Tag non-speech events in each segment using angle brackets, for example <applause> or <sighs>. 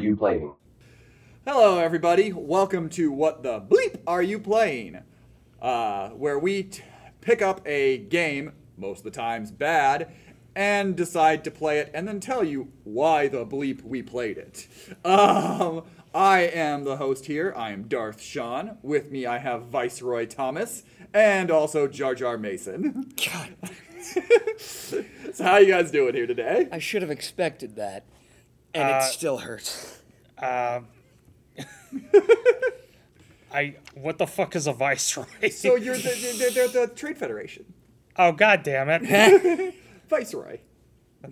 you playing? Hello, everybody. Welcome to What the Bleep Are You Playing? Uh, where we t- pick up a game, most of the times bad, and decide to play it and then tell you why the bleep we played it. Um, I am the host here. I am Darth Sean. With me, I have Viceroy Thomas and also Jar Jar Mason. God, <laughs> so, how you guys doing here today? I should have expected that, and Uh, it still hurts. Um, <laughs> I what the fuck is a viceroy? So you're the, the, the, the Trade Federation. oh god damn it! <laughs> Viceroy. <laughs>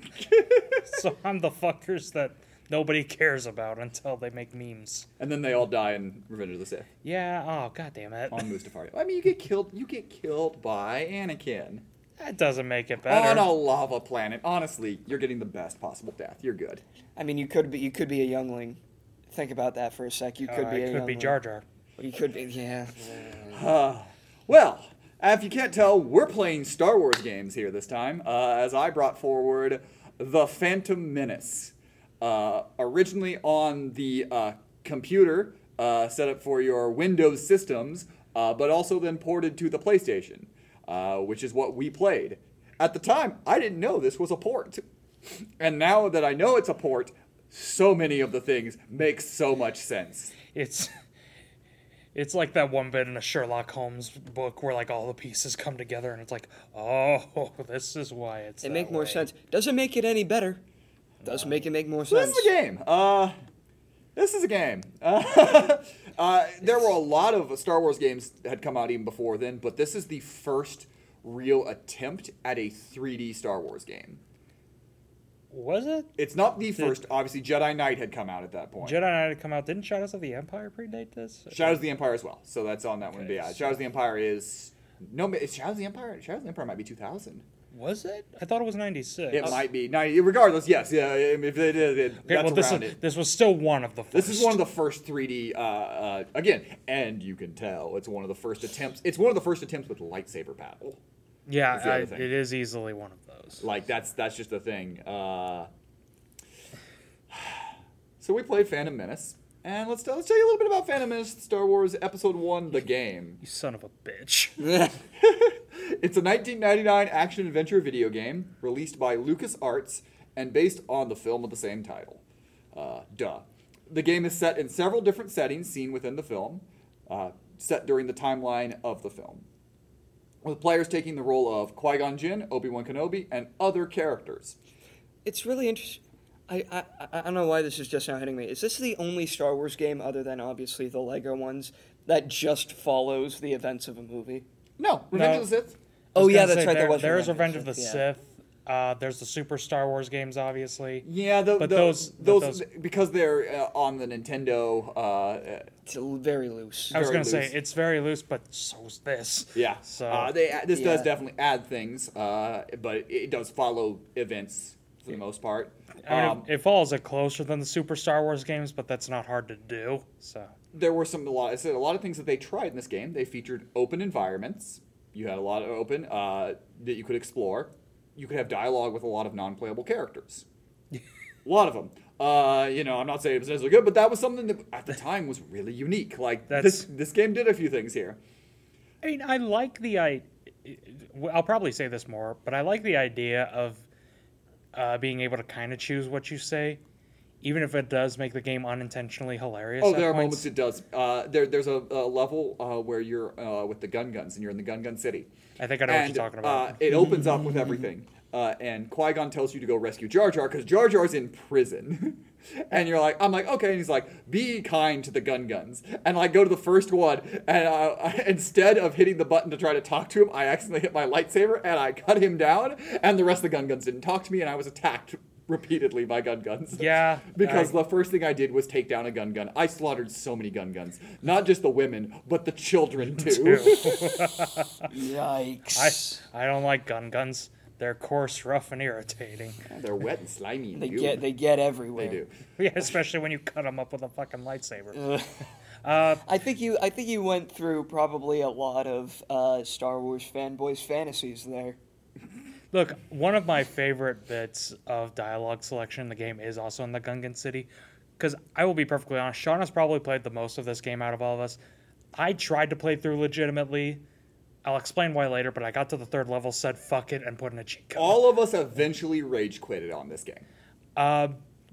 so I'm the fuckers that nobody cares about until they make memes. And then they all die in Revenge of the Sith. Yeah. Oh god damn it! on Mustafar. I mean, you get killed. You get killed by Anakin That doesn't make it better. on a lava planet. Honestly, you're getting the best possible death. You're good. I mean, you could be you could be a youngling. Think about that for a sec. You could Uh, be it could be youngling. Jar Jar. You could be, yeah. <sighs> Well, if you can't tell, we're playing Star Wars games here this time. Uh, as I brought forward the Phantom Menace, uh, originally on the uh, computer, uh, set up for your Windows systems, uh, but also then ported to the PlayStation, uh, which is what we played. At the time, I didn't know this was a port. And now that I know it's a port, so many of the things make so much sense. It's it's like that one bit in a Sherlock Holmes book where like all the pieces come together and it's like, oh, <laughs> this is why it's. It that make more way. sense. Doesn't make it any better. Does make it make more So sense. this is a game. Uh, this is a game. Uh, <laughs> uh, there were a lot of Star Wars games had come out even before then, but this is the first real attempt at a 3D Star Wars game. Was it? It's not the first. Obviously, Jedi Knight had come out at that point. Jedi Knight had come out. Didn't Shadows of the Empire predate this? Shadows of the Empire as well. So that's on that one. But Okay, yeah, so- Shadows of the Empire is no. It's Shadows of the Empire. Shadows of the Empire might be 2000. Was it? I thought it was 96. It might be 90. Regardless, yes. Yeah. If it is, it, Okay, that's well, this, around is, it. this was still one of the first. This is one of the first 3D, uh, uh, again, and you can tell it's one of the first attempts. It's one of the first attempts with lightsaber battle. Yeah, That's I, it is easily one of those. Like that's that's just the thing. Uh, <sighs> so we played Phantom Menace, and let's let's tell you a little bit about Phantom Menace, Star Wars Episode One, the game. You son of a bitch. <laughs> <laughs> It's a 1999 action adventure video game released by LucasArts and based on the film of the same title. Uh, duh. The game is set in several different settings seen within the film, uh, set during the timeline of the film, with players taking the role of Qui Gon Jinn, Obi Wan Kenobi, and other characters. It's really interesting. I, I I don't know why this is just now hitting me. Is this the only Star Wars game, other than obviously the Lego ones, that just follows the events of a movie? No, Revenge No. of the Sith. Oh yeah, that's say, right. There, There was there is Revenge Revenge of the yeah. Sith. Uh, there's the Super Star Wars games, obviously. Yeah, the, But the- those- but those, those- because they're uh, on the Nintendo. Uh, It's very loose. I was Very gonna say it's very loose, but so's this. yeah, So uh, they this does definitely add things, uh, but it does follow events for the most part. I mean, Um, it, it follows it closer than the Super Star Wars games, but that's not hard to do. So there were some a lot. I said a lot of things that they tried in this game. They featured open environments. You had a lot of open uh, that you could explore. You could have dialogue with a lot of non-playable characters. a lot of them. Uh, you know, I'm not saying it was necessarily good, but that was something that at the time was really unique. Like this, That's- this game did a few things here. I mean, I like the I. I'll probably say this more, but I like the idea of uh, being able to kind of choose what you say, even if it does make the game unintentionally hilarious. Oh, there are points. moments it does. Uh, there, there's a, a level uh, where you're uh, with the Gungans and you're in the Gungan city. I think I know and, what you're talking about. Uh, it opens up with everything. Uh, and Qui Gon tells you to go rescue Jar Jar because Jar Jar's in prison. <laughs> and you're like, I'm like, okay. And he's like, be kind to the Gungans. And I go to the first one, and uh, instead of hitting the button to try to talk to him, I accidentally hit my lightsaber and I cut him down. And the rest of the Gungans didn't talk to me, and I was attacked repeatedly by Gungans. Yeah, <laughs> Because I- the first thing I did was take down a Gungan. I slaughtered so many Gungans. Not just the women, but the children <laughs> too. <laughs> Yikes! I I don't like Gungans. They're coarse, rough, and irritating. They're wet and slimy and they gooey. get they get everywhere. They do. Yeah, especially when you cut them up with a fucking lightsaber. Uh, I think you I think you went through probably a lot of uh, Star Wars fanboys fantasies there. Look, one of my favorite bits of dialogue selection in the game is also in the Gungan City. because I will be perfectly honest, Sean has probably played the most of this game out of all of us. I tried to play through legitimately. I'll explain why later, but I got to the third level, said fuck it, and put in a cheat code. All of us eventually rage quitted on this game. Uh,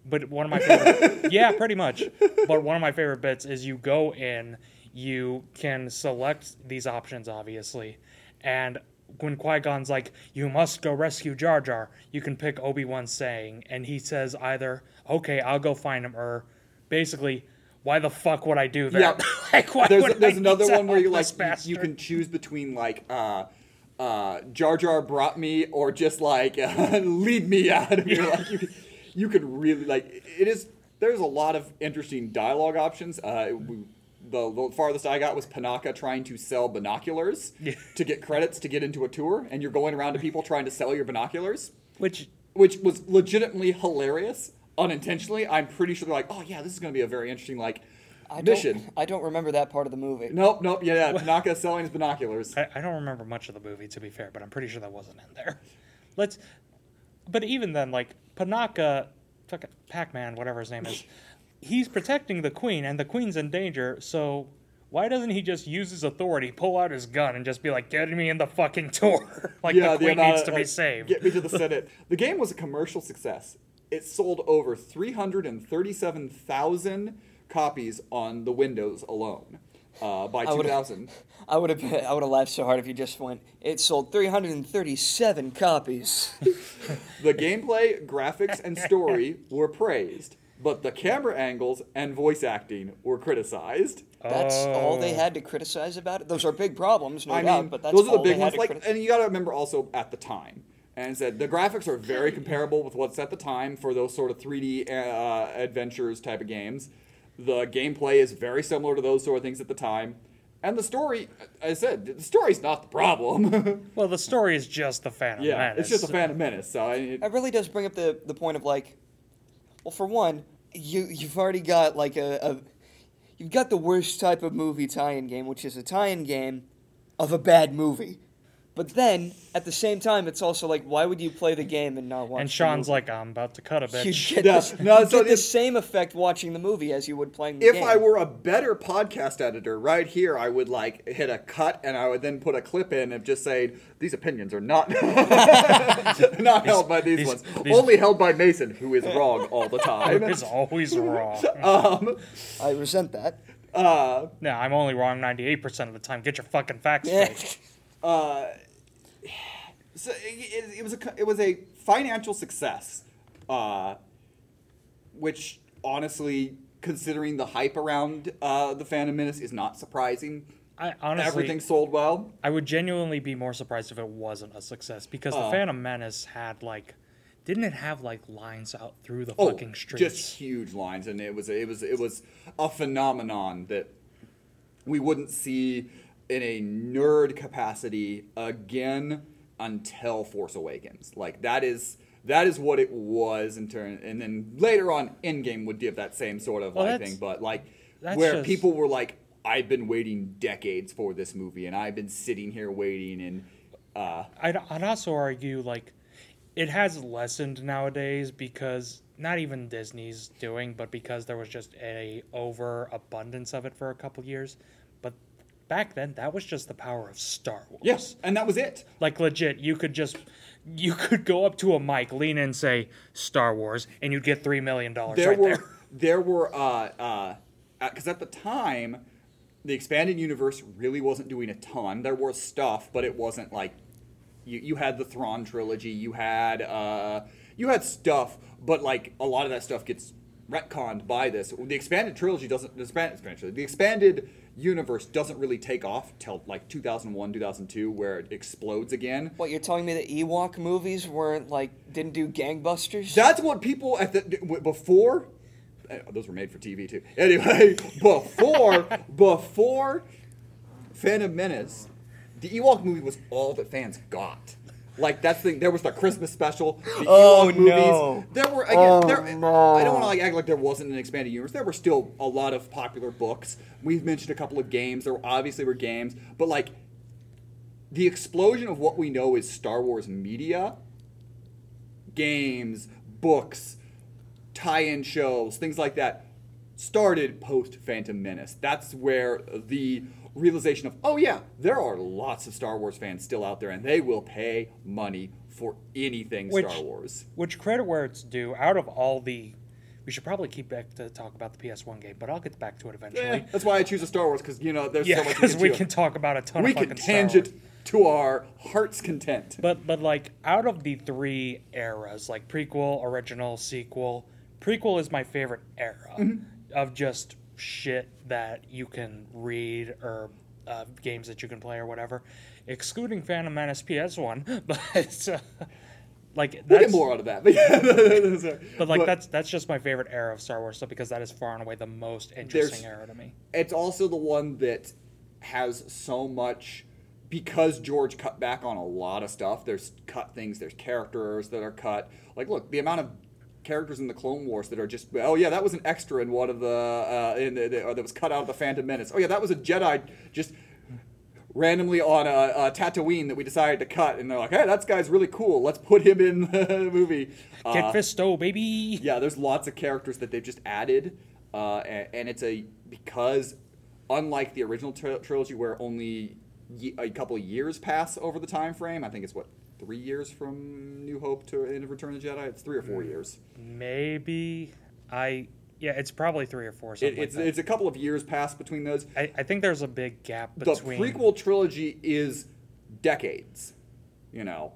but one of my favorite, <laughs> yeah, pretty much. But one of my favorite bits is you go in, you can select these options, obviously, and when Qui Gon's like, "You must go rescue Jar Jar," you can pick Obi Wan saying, and he says either, "Okay, I'll go find him," or basically, "Why the fuck would I do that?" Yeah. <laughs> like, why There's I there's need another one where you like you, can choose between like uh uh Jar Jar brought me or just like uh, <laughs> lead me out of here. Like you, could- you could really like it is. There's a lot of interesting dialogue options. Uh, we, the, the farthest I got was Panaka trying to sell binoculars Yeah. to get credits to get into a tour, and you're going around to people trying to sell your binoculars which which was legitimately hilarious unintentionally. I'm pretty sure they're like, oh yeah, this is going to be a very interesting like I mission. Don't, I don't remember that part of the movie. Nope, nope, yeah, yeah. <laughs> Tanaka selling his binoculars. I, I don't remember much of the movie to be fair, but I'm pretty sure that wasn't in there. Let's, but even then, like Panaka, fucking Pac-Man, whatever his name is, he's protecting the queen, and the queen's in danger. So why doesn't he just use his authority, pull out his gun, and just be like, "Get me in the fucking tour"? <laughs> like the queen amount needs of, to be saved. Get me to the <laughs> Senate. the game was a commercial success. It sold over 337,000 copies on the Windows alone uh, by 2000. I would have <laughs> I would have laughed so hard if you just went. It sold 337 copies. The gameplay, graphics, and story were praised, but the camera angles and voice acting were criticized. That's all they Oh. had to criticize about it. Those are big problems, no I doubt. mean, but that's those are the all big they had ones. to Like, criti- and you got to remember also at the time, and said the graphics are very comparable with what's at the time for those sort of 3D uh, adventures type of games. The gameplay is very similar to those sort of things at the time, and the story, I said, the story's not the problem. <laughs> Well, the story is just the Phantom yeah, Menace. it's just a Phantom Menace. So I, it, It really does bring up the, the point of like, well, for one, you you've already got like a, a you've got the worst type of movie tie-in game, which is a tie-in game of a bad movie. But then at the same time, it's also like, why would you play the game and not watch? And the Sean's movie? like, I'm about to cut a bitch. you bitch. get, No, this, no, you so get the same effect watching the movie as you would playing the if game. I were a better podcast editor, right here, I would like hit a cut, and I would then put a clip in of just saying these opinions are not <laughs> not held by these, these- ones, these- only held by Mason, who is wrong all the time. is always <laughs> wrong. um, I resent that. uh, no, I'm only wrong 98% of the time. Get your fucking facts Yeah. straight. <laughs> uh, so it, it, it was a it was a financial success, uh, which honestly, considering the hype around uh, the Phantom Menace, is not surprising. I honestly, Everything sold well. I would genuinely be more surprised if it wasn't a success because the Uh. Phantom Menace had like, didn't it have like lines out through the Oh, fucking streets? just huge lines, and it was it was it was a phenomenon that we wouldn't see in a nerd capacity again until Force Awakens. Like that is that is what it was in turn, and then later on, Endgame would give that same sort of Well, like thing, but like where just- people were like, I've been waiting decades for this movie, and I've been sitting here waiting, and uh, I'd, I'd also argue like, it has lessened nowadays because not even Disney's doing, but because there was just a overabundance of it for a couple years. Back then, that was just the power of Star Wars. yes, and that was it. Like legit, you could just you could go up to a mic, lean in, say Star Wars, and you'd get three million dollars there right were there. <laughs> there were uh uh because at the time the expanded universe really wasn't doing a ton there was stuff but it wasn't like you, you had the Thrawn trilogy you had uh you had stuff but like a lot of that stuff gets retconned by this the expanded trilogy doesn't the expanded, the expanded universe doesn't really take off till like 2001 2002 where it explodes again What you're telling me the Ewok movies weren't like didn't do gangbusters? That's what people at the before. eh, Those were made for TV too. Anyway, <laughs> before <laughs> before Phantom Menace, the Ewok movie was all that fans got. Like that's the there was the Christmas special, the Oh, Ewok movies. no. There were again. Oh, there, no. I don't want to like act like there wasn't an expanded universe. There were still a lot of popular books. We've mentioned a couple of games. There obviously were games, but like the explosion of what we know is Star Wars media, games, books, tie-in shows, things like that, started post Phantom Menace. That's where the realization of, oh yeah, there are lots of Star Wars fans still out there, and they will pay money for anything Which- Star Wars. Which credit where it's due. Out of all the, we should probably keep back to talk about the PS1 game, but I'll get back to it eventually. Eh, that's why I choose a Star Wars because you know there's Yeah, so much because we <laughs> can, talk about a ton we of can tangent to our heart's content. But but like out of the three eras, like prequel, original, sequel, prequel is my favorite era Mm-hmm. of just shit that you can read or uh, games that you can play or whatever, excluding Phantom Menace PS1. <laughs> But uh, like We'll that's get more out of that. But, <laughs> but like that's that's just my favorite era of Star Wars stuff because that is far and away the most interesting era to me. it's also the one that has so much because George cut back on a lot of stuff. There's cut things. There's characters that are cut. Like, look, the amount of characters in the Clone Wars that are just oh yeah, that was an extra in one of the uh, in the, or that was cut out of the Phantom Menace. Oh yeah, that was a Jedi just randomly on a, a Tatooine that we decided to cut, and they're like, hey, that guy's really cool. Let's put him in <laughs> the movie. Uh, Fisto, baby. yeah, there's lots of characters that they've just added, uh, and, and it's a because unlike the original tri- trilogy where only ye- a couple years pass over the time frame, I think it's what three years from New Hope to End of Return of the Jedi. It's three or four Mm. years. Maybe I yeah, it's probably three or four. It, it's like it's a couple of years past between those. I, I think there's a big gap between The prequel trilogy is decades. You know,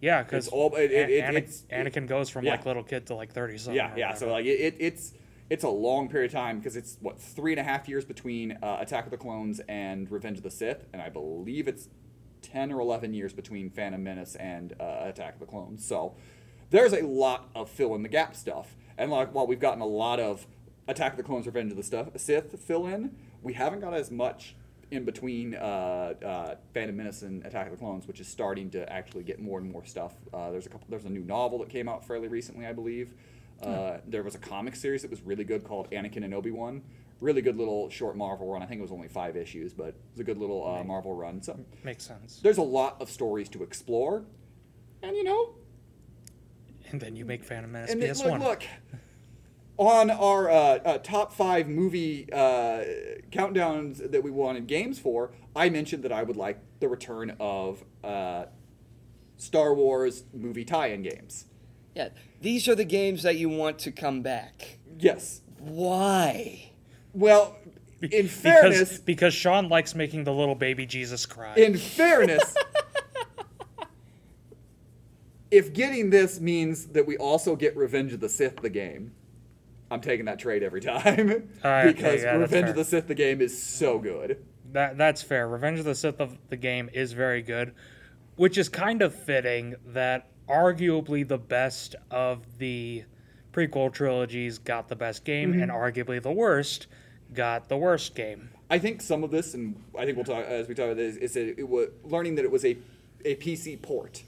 Yeah, because all- it- it- it- it's- Anakin goes from yeah. like little kid to like thirty something. Yeah, yeah. So like it, it, it's it's a long period of time because it's what three and a half years between uh, Attack of the Clones and Revenge of the Sith, and I believe it's ten or eleven years between Phantom Menace and uh, Attack of the Clones. So there's a lot of fill in the gap stuff, and like while we've gotten a lot of Attack of the Clones, Revenge of the stuff Sith fill in, we haven't got as much in between uh, uh, Phantom Menace and Attack of the Clones, which is starting to actually get more and more stuff. Uh, there's a couple. There's a new novel that came out fairly recently, I believe. Uh, there was a comic series that was really good called Anakin and Obi Wan. Really good little short Marvel run. I think it was only five issues, but it was a good little uh, Marvel run. So makes sense. there's a lot of stories to explore, and you know, And then you make Phantom Menace and then, PS look, One. look, on our uh, uh, top five movie uh, countdowns that we wanted games for, I mentioned that I would like the return of uh, Star Wars movie tie-in games. Yeah, these are the games that you want to come back. Yes. Why? Well, in fairness, because because Sean likes making the little baby Jesus cry. in fairness, <laughs> if getting this means that we also get Revenge of the Sith the game, I'm taking that trade every time because yeah, Revenge of the Sith the game is so good. That that's fair. Revenge of the Sith of the game is very good, which is kind of fitting that arguably the best of the prequel trilogies got the best game, Mm-hmm. and arguably the worst got the worst game. I think some of this, and I think we'll talk as we talk about this, is that it was learning that it was a a PC port.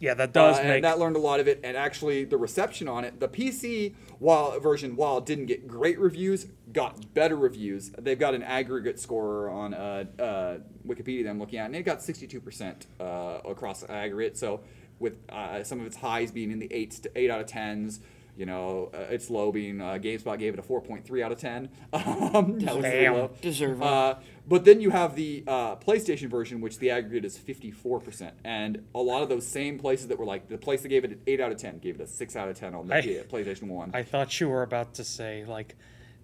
Yeah, that does Uh, make and that learned a lot of it, and actually the reception on it, the PC while version, while it didn't get great reviews, got better reviews. They've got an aggregate score on uh, uh, Wikipedia that I'm looking at, and it got 62% uh, across aggregate. So with uh, some of its highs being in the eights to eight out of tens. You know, uh, its low being uh, GameSpot gave it a 4.3 out of 10. <laughs> Um, that was Damn. low. Deserving. Uh, but then you have the uh, PlayStation version, which the aggregate is 54%. And a lot of those same places that were like, the place that gave it an 8 out of 10 gave it a 6 out of 10 on the I- yeah, PlayStation 1. I thought you were about to say like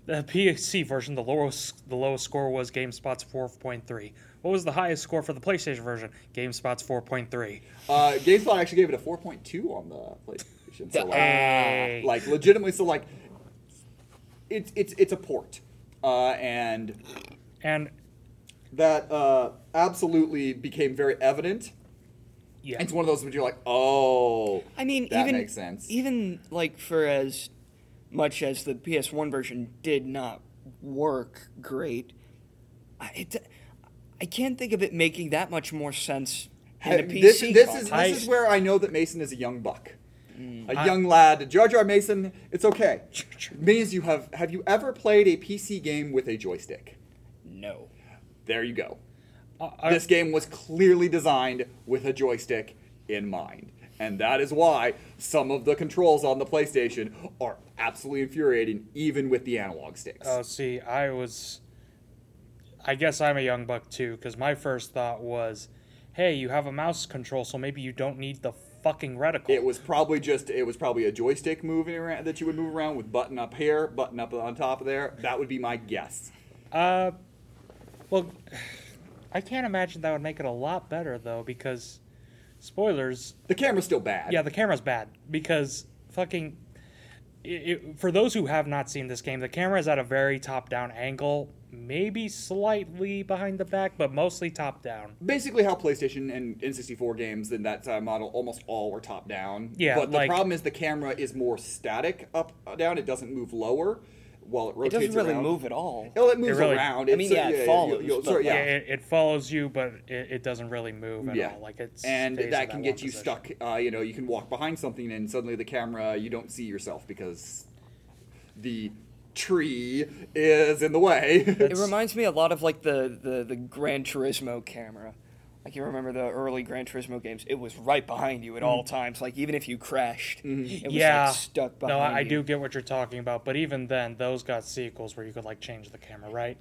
the PC version. The lowest the lowest score was GameSpot's four point three. What was the highest score for the PlayStation version? GameSpot's four point three. Uh, GameSpot actually gave it a 4.2 on the PlayStation. So, like, Hey. like legitimately, so like, it's, it's, it's a port. Uh, and And that uh, absolutely became very evident. yeah, It's one of those where you're like, oh, I mean, that even makes sense. even like for as much as the PS1 version did not work great, I, it, I can't think of it making that much more sense in a PC. this, this is context. I- this is where I know that Mason is a young buck, a I- young lad. Jar Jar Mason, it's okay. <laughs> Means you have have you ever played a PC game with a joystick? no. There you go. I- this game was clearly designed with a joystick in mind, And that is why some of the controls on the PlayStation are absolutely infuriating, even with the analog sticks. Oh, see, I was. I guess I'm a young buck too, because my first thought was, hey, you have a mouse control, so maybe you don't need the fucking reticle. It was probably just it was probably a joystick moving around that you would move around with button up here, button up on top of there. That would be my guess. Uh, well, <sighs> I can't imagine that would make it a lot better though, because spoilers. The camera's still bad. Yeah, the camera's bad because fucking. It, it, for those who have not seen this game, the camera is at a very top-down angle, maybe slightly behind the back, but mostly top-down. Basically, how PlayStation and N64 games in that uh, model almost all were top down. Yeah, But the like- problem is the camera is more static up uh, down. It doesn't move lower while it rotates, It doesn't really around. move at all. Oh, it moves really- around. I mean, It's, uh, yeah, it you'll- follows, you'll- but sorry, Yeah, yeah. it, it follows you, but it, it doesn't really move at Yeah. all. Like it's and stays that can one get you position. stuck. Uh, you know, you can walk behind something, and suddenly the camera you don't see yourself because the tree is in the way. <laughs> It reminds me a lot of like the, the, the Gran Turismo camera. Like you remember the early Gran Turismo games, it was right behind you at all times. Like even if you crashed, it was yeah, like stuck behind no, I, I you. do get what you're talking about, but even then, those got sequels where you could like change the camera, right?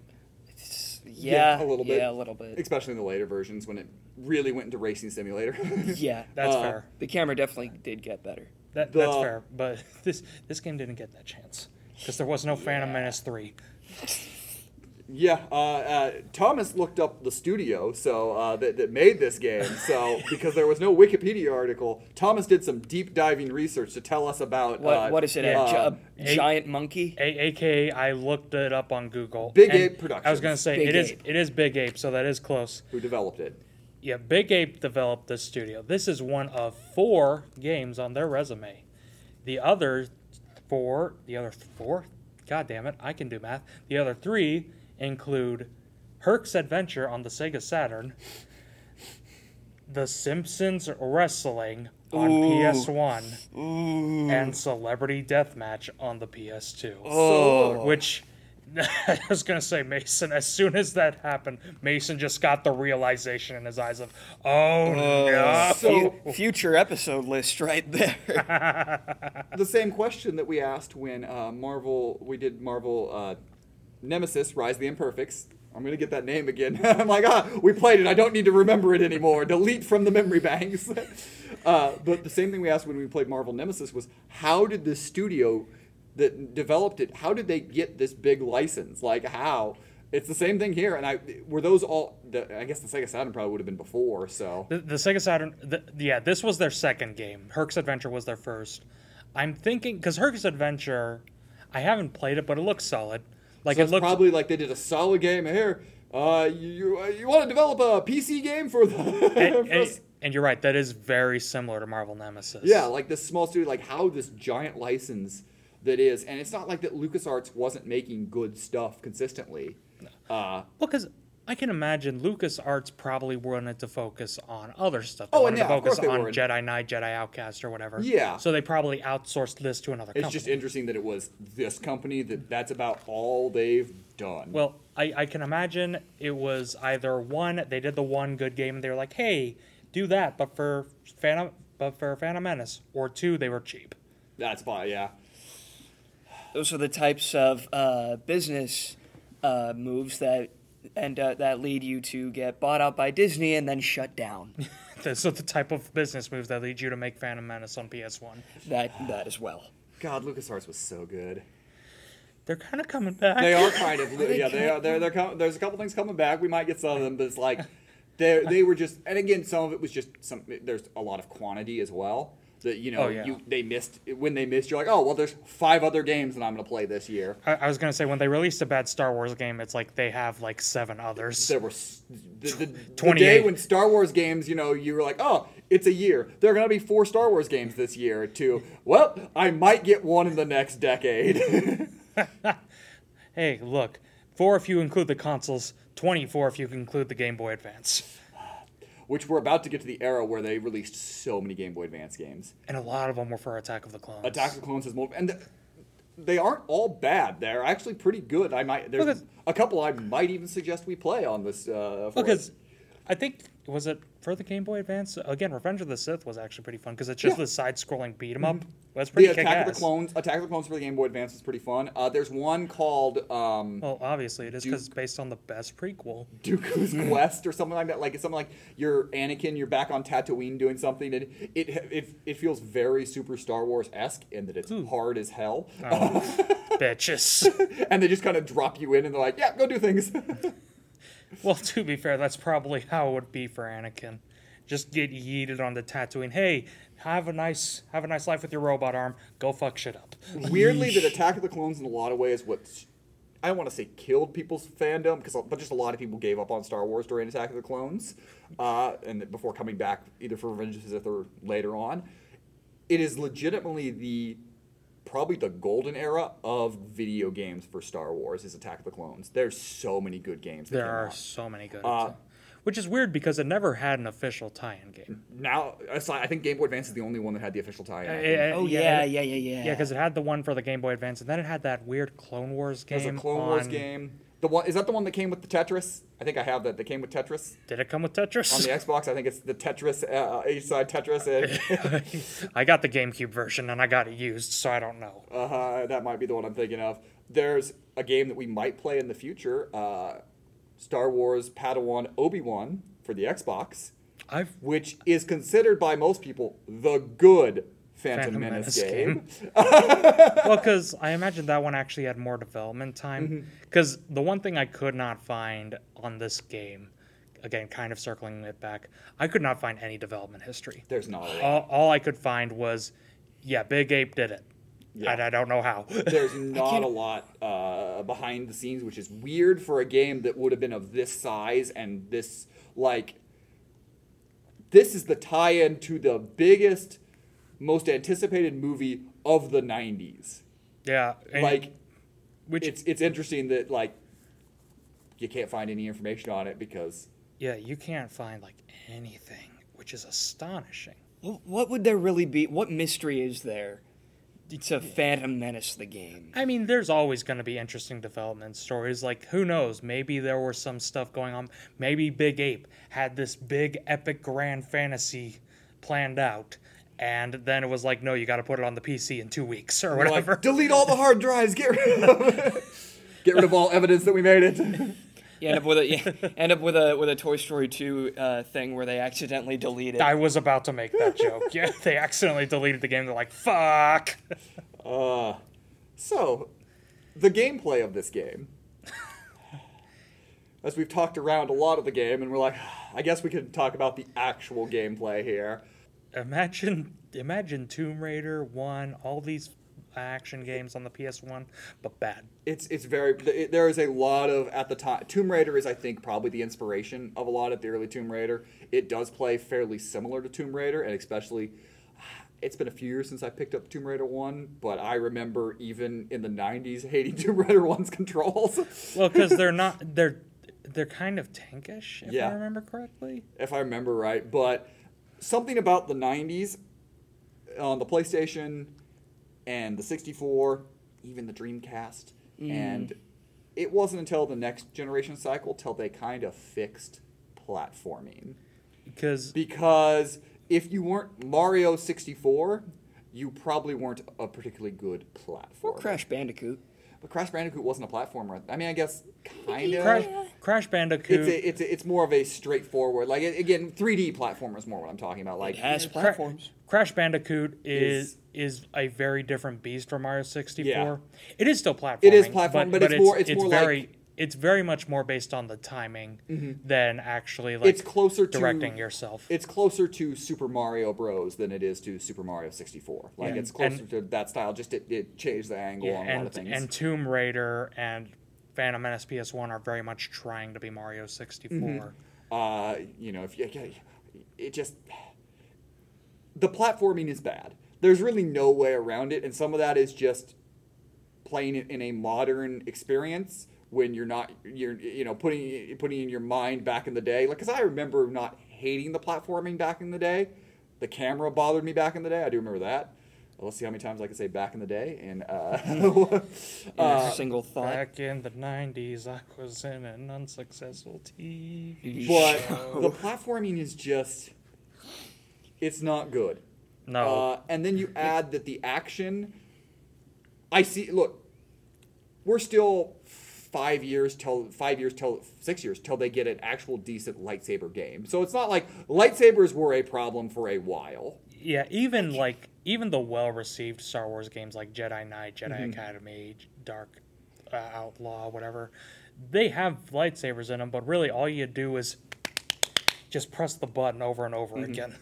Yeah, a little bit. Yeah, a little bit. Especially in the later versions when it really went into racing simulator. <laughs> Yeah, That's Uh, fair. the camera definitely did get better. That, the- that's fair. But <laughs> this this game didn't get that chance because there was no Phantom Menace three. Yeah, uh, uh, Thomas looked up the studio so uh, that, that made this game. So <laughs> because there was no Wikipedia article, Thomas did some deep diving research to tell us about What uh, what is it? yeah. a, gi- uh, a giant monkey? A- AKA, I looked it up on Google. Big and Ape Productions. I was gonna say Big it is Ape. it is Big Ape, so that is close. who developed it. Yeah, Big Ape developed this studio. This is one of four games on their resume. The other four, the other four, god damn it, I can do math. The other three include Herc's Adventure on the Sega Saturn, The Simpsons Wrestling on Ooh. PS1, Ooh. and Celebrity Deathmatch on the PS2. Oh. Which <laughs> I was gonna say, Mason. As soon as that happened, Mason just got the realization in his eyes of, "Oh no!" So- future episode list right there. <laughs> the same question that we asked when uh, Marvel we did Marvel uh, Nemesis: Rise of the Imperfects. I'm gonna get that name again. <laughs> I'm like, ah, we played it. I don't need to remember it anymore. Delete from the memory banks. uh, but the same thing we asked when we played Marvel Nemesis was, how did the studio that developed it? How did they get this big license? Like how? It's the same thing here. And I were those all. The, I guess the Sega Saturn probably would have been before. So The, the Sega Saturn, the, yeah, this was their second game. Herc's Adventure was their first. I'm thinking because Herc's Adventure, I haven't played it, but it looks solid. Like So it it's looks probably like they did a solid game here. Uh, you you, you want to develop a PC game for the and, <laughs> for and- and you're right, that is very similar to Marvel Nemesis. yeah, like this small studio, like how this giant license that is, and it's not like that LucasArts wasn't making good stuff consistently. Uh, Well, because I can imagine LucasArts probably wanted to focus on other stuff. They Oh, wanted and to yeah, of focus on were. Jedi Knight, Jedi Outcast, or whatever. Yeah. So they probably outsourced this to another company. it's company. just interesting that it was this company that that's about all they've done. Well, I, I can imagine it was either one, they did the one good game and they were like, hey, do that, but for Phantom, but for Phantom Menace, or two, they were cheap. that's fine. Yeah. Those are the types of uh, business uh, moves that and uh, that lead you to get bought out by Disney and then shut down. <laughs> Those are the type of business moves that lead you to make Phantom Menace on PS1. that that as well. God, LucasArts was so good. They're kind of coming back. They are kind of yeah. They are. They're, they're com- there's a couple things coming back. We might get some of them, but it's like they they were just. And again, some of it was just some. There's a lot of quantity as well. That you know, Oh, yeah. you they missed when they missed. You're like, oh well, there's five other games that I'm going to play this year. I, I was going to say, when they released a bad Star Wars game, it's like they have like seven others. There were the, the, <laughs> the day when Star Wars games. You know, you were like, oh, it's a year. There are going to be four Star Wars games this year. To well, I might get one in the next decade. <laughs> Hey, look, four if you include the consoles, 24 if you include the Game Boy Advance. Which we're about to get to the era where they released so many Game Boy Advance games. And a lot of them were for Attack of the Clones. Attack of the Clones has more, and th- they aren't all bad. They're actually pretty good. I might there's a couple I might even suggest we play on this. Uh, Because I think was it for the Game Boy Advance? Again, Revenge of the Sith was actually pretty fun because it's just Yeah. the side-scrolling beat 'em up. That's pretty. The Attack of the. Clones, Attack of the Clones for the Game Boy Advance is pretty fun. Uh, there's one called um, Well, obviously it is because it's based on the best prequel. Dooku's <laughs> Quest or something like that. Like it's something like you're Anakin, you're back on Tatooine doing something, and it it it feels very super Star Wars esque in that it's Ooh. hard as hell, Oh, <laughs> bitches. and they just kind of drop you in, and they're like, yeah, go do things. <laughs> Well, to be fair, that's probably how it would be for Anakin. Just get yeeted on the Tatooine. Hey, have a nice have a nice life with your robot arm. Go fuck shit up. Weirdly, that Attack of the Clones in a lot of ways what I don't want to say killed people's fandom because but just a lot of people gave up on Star Wars during Attack of the Clones, uh, and before coming back either for Revenge of the Sith or later on. It is legitimately the probably the golden era of video games for Star Wars is Attack of the Clones. There's so many good games. There are out. so many good. Uh, which is weird because it never had an official tie-in game. now. aside- I think Game Boy Advance is the only one that had the official tie-in. I Uh, uh, Oh yeah, it- yeah, yeah, yeah. Yeah, because it had the one for the Game Boy Advance, and then it had that weird Clone Wars game. There's a Clone Wars game. The one is that the one that came with the Tetris? I think I have that. That came with Tetris. Did it come with Tetris? on the Xbox. I think it's the Tetris, uh, each side Tetris. <laughs> I got the GameCube version, and I got it used, so I don't know. uh, that might be the one I'm thinking of. There's a game that we might play in the future uh, Star Wars Padawan Obi Wan for the Xbox, I've which is considered by most people the good Phantom, Phantom Menace, Menace game. <laughs> <laughs> well, because I imagine that one actually had more development Mm-hmm. time. Because the one thing I could not find on this game, again, kind of circling it back, I could not find any development history. There's not a. All, all I could find was, yeah, Big Ape did it, Yeah. and I don't know how. <laughs> There's not a lot uh, behind the scenes, which is weird for a game that would have been of this size and this like. This is the tie-in to the biggest, most anticipated movie of the '90s. yeah, and like, which it's it's interesting that like you can't find any information on it because yeah, you can't find like anything, which is astonishing. Wh- What would there really be? What mystery is there to Phantom Menace the game? I mean, there's always going to be interesting development stories. Like, who knows? Maybe there was some stuff going on. Maybe Big Ape had this big, epic, grand fantasy planned out. And then it was like, no, you got to put it on the PC in two weeks or we're like, whatever. <laughs> delete all the hard drives, get rid of <laughs> get rid of all evidence that we made it. You end up with a you end up with a with a Toy Story 2 uh, thing where they accidentally delete it. I was about to make that joke. <laughs> Yeah, they accidentally deleted the game. They're like, fuck. Uh, so, the gameplay of this game. As we've talked around a lot of the game, and we're like, I guess we could talk about the actual gameplay here. Imagine, imagine Tomb Raider 1, all these action games on the PS1, but bad. It's it's very it, there is a lot of at the time Tomb Raider is I think probably the inspiration of a lot of the early Tomb Raider. It does play fairly similar to Tomb Raider, and especially <sighs> it's been a few years since I picked up Tomb Raider one, but I remember even in the '90s hating <laughs> Tomb Raider one's controls. Well, because they're <laughs> not they're they're kind of tankish, if Yeah. I remember correctly. if I remember right. But something about the 90s on uh, the PlayStation and the 64, even the Dreamcast, mm. and it wasn't until the next generation cycle till they kind of fixed platforming. Because Because if you weren't Mario 64, you probably weren't a particularly good platformer. or Crash Bandicoot. But Crash Bandicoot wasn't a platformer. I mean, I guess kind of. Crash, Crash Bandicoot. It's a, it's a, it's more of a straightforward like a- again 3D platformer is more what I'm talking about like It has Cra- platforms. Crash Bandicoot is, Is- is a very different beast from Mario 64. Yeah. It is still platforming. It is platform, but it's more- it's more like- very it's very much more based on the timing than actually like it's closer to directing yourself. It's closer to Super Mario Bros than it is to Super Mario 64. Like Yeah. it's closer And- to that style. Just it, it changed the angle Yeah, on a lot of and things. and Tomb Raider and Phantom Menace PS1 are very much trying to be Mario 64. uh, you know, if you, it just the platforming is bad. There's really no way around it, and some of that is just playing it in a modern experience when you're not you're you know putting putting in your mind back in the day. Like, cause I remember not hating the platforming back in the day. The camera bothered me back in the day. I do remember that. let's see how many times I can say back in the day. And uh, <laughs> <laughs> In a uh, single thought. Back in the 90s, I was in an unsuccessful TV. but show. the platforming is just, it's not good. No. Uh, and then you add that the action. I see. Look, we're still five years till five years till six years till they get an actual decent lightsaber game. So it's not like lightsabers were a problem for a while. yeah, even like even the well-received Star Wars games like Jedi Knight, Jedi Mm-hmm. Academy, Dark uh, Outlaw, whatever, they have lightsabers in them, but really all you do is just press the button over and over Mm-hmm. again.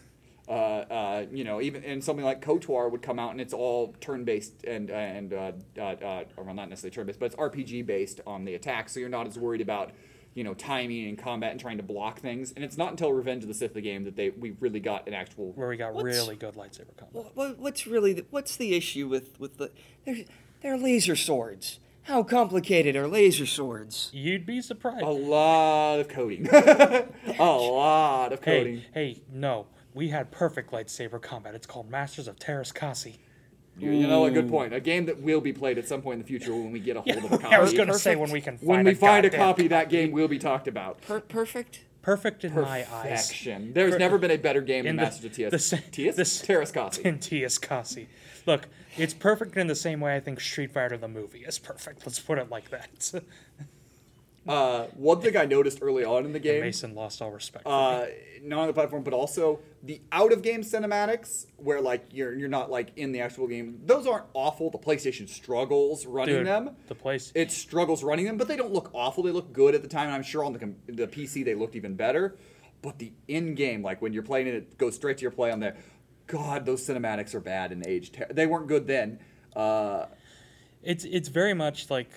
Uh, uh, you know, even and something like KOTOR would come out and it's all turn-based and and uh, uh, uh, well, not necessarily turn-based, but it's RPG based on the attack, so you're not as worried about you know timing and combat and trying to block things. And it's not until Revenge of the Sith the game that they we really got an actual Where we got What's- really good lightsaber combat. What, what, what's really the, what's the issue with with the they're they're laser swords. How complicated are laser swords? You'd be surprised. A lot of coding. <laughs> a lot of coding. Hey, hey, no. We had perfect lightsaber combat. It's called Masters of Teräs Käsi. You, you know, a good point. A game that will be played at some point in the future when we get a <laughs> hold of a copy. I was going to say when we can find when we a find a goddamn- copy, that game will be talked about. Per- perfect. Perfect in my eyes. Perfection. There's Per- never been a better game than in the- Masters of TS. the sa- <laughs> TS? the s- Teräs Käsi. In T.S. Kasi. Look, it's perfect in the same way I think Street Fighter the movie is perfect. Let's put it like that. <laughs> Uh, one thing I noticed early on in the game, Mason lost all respect. for uh, not on the platform, but also the out of game cinematics, where like you're you're not like in the actual game. Those aren't awful. The PlayStation struggles running Dude, them. the place. it struggles running them, but they don't look awful. They look good at the time. and I'm sure on the com- the PC they looked even better. But the in game, like when you're playing it, it goes straight to your play on there. God, those cinematics are bad and aged. ter- They weren't good then. Uh, It's it's very much like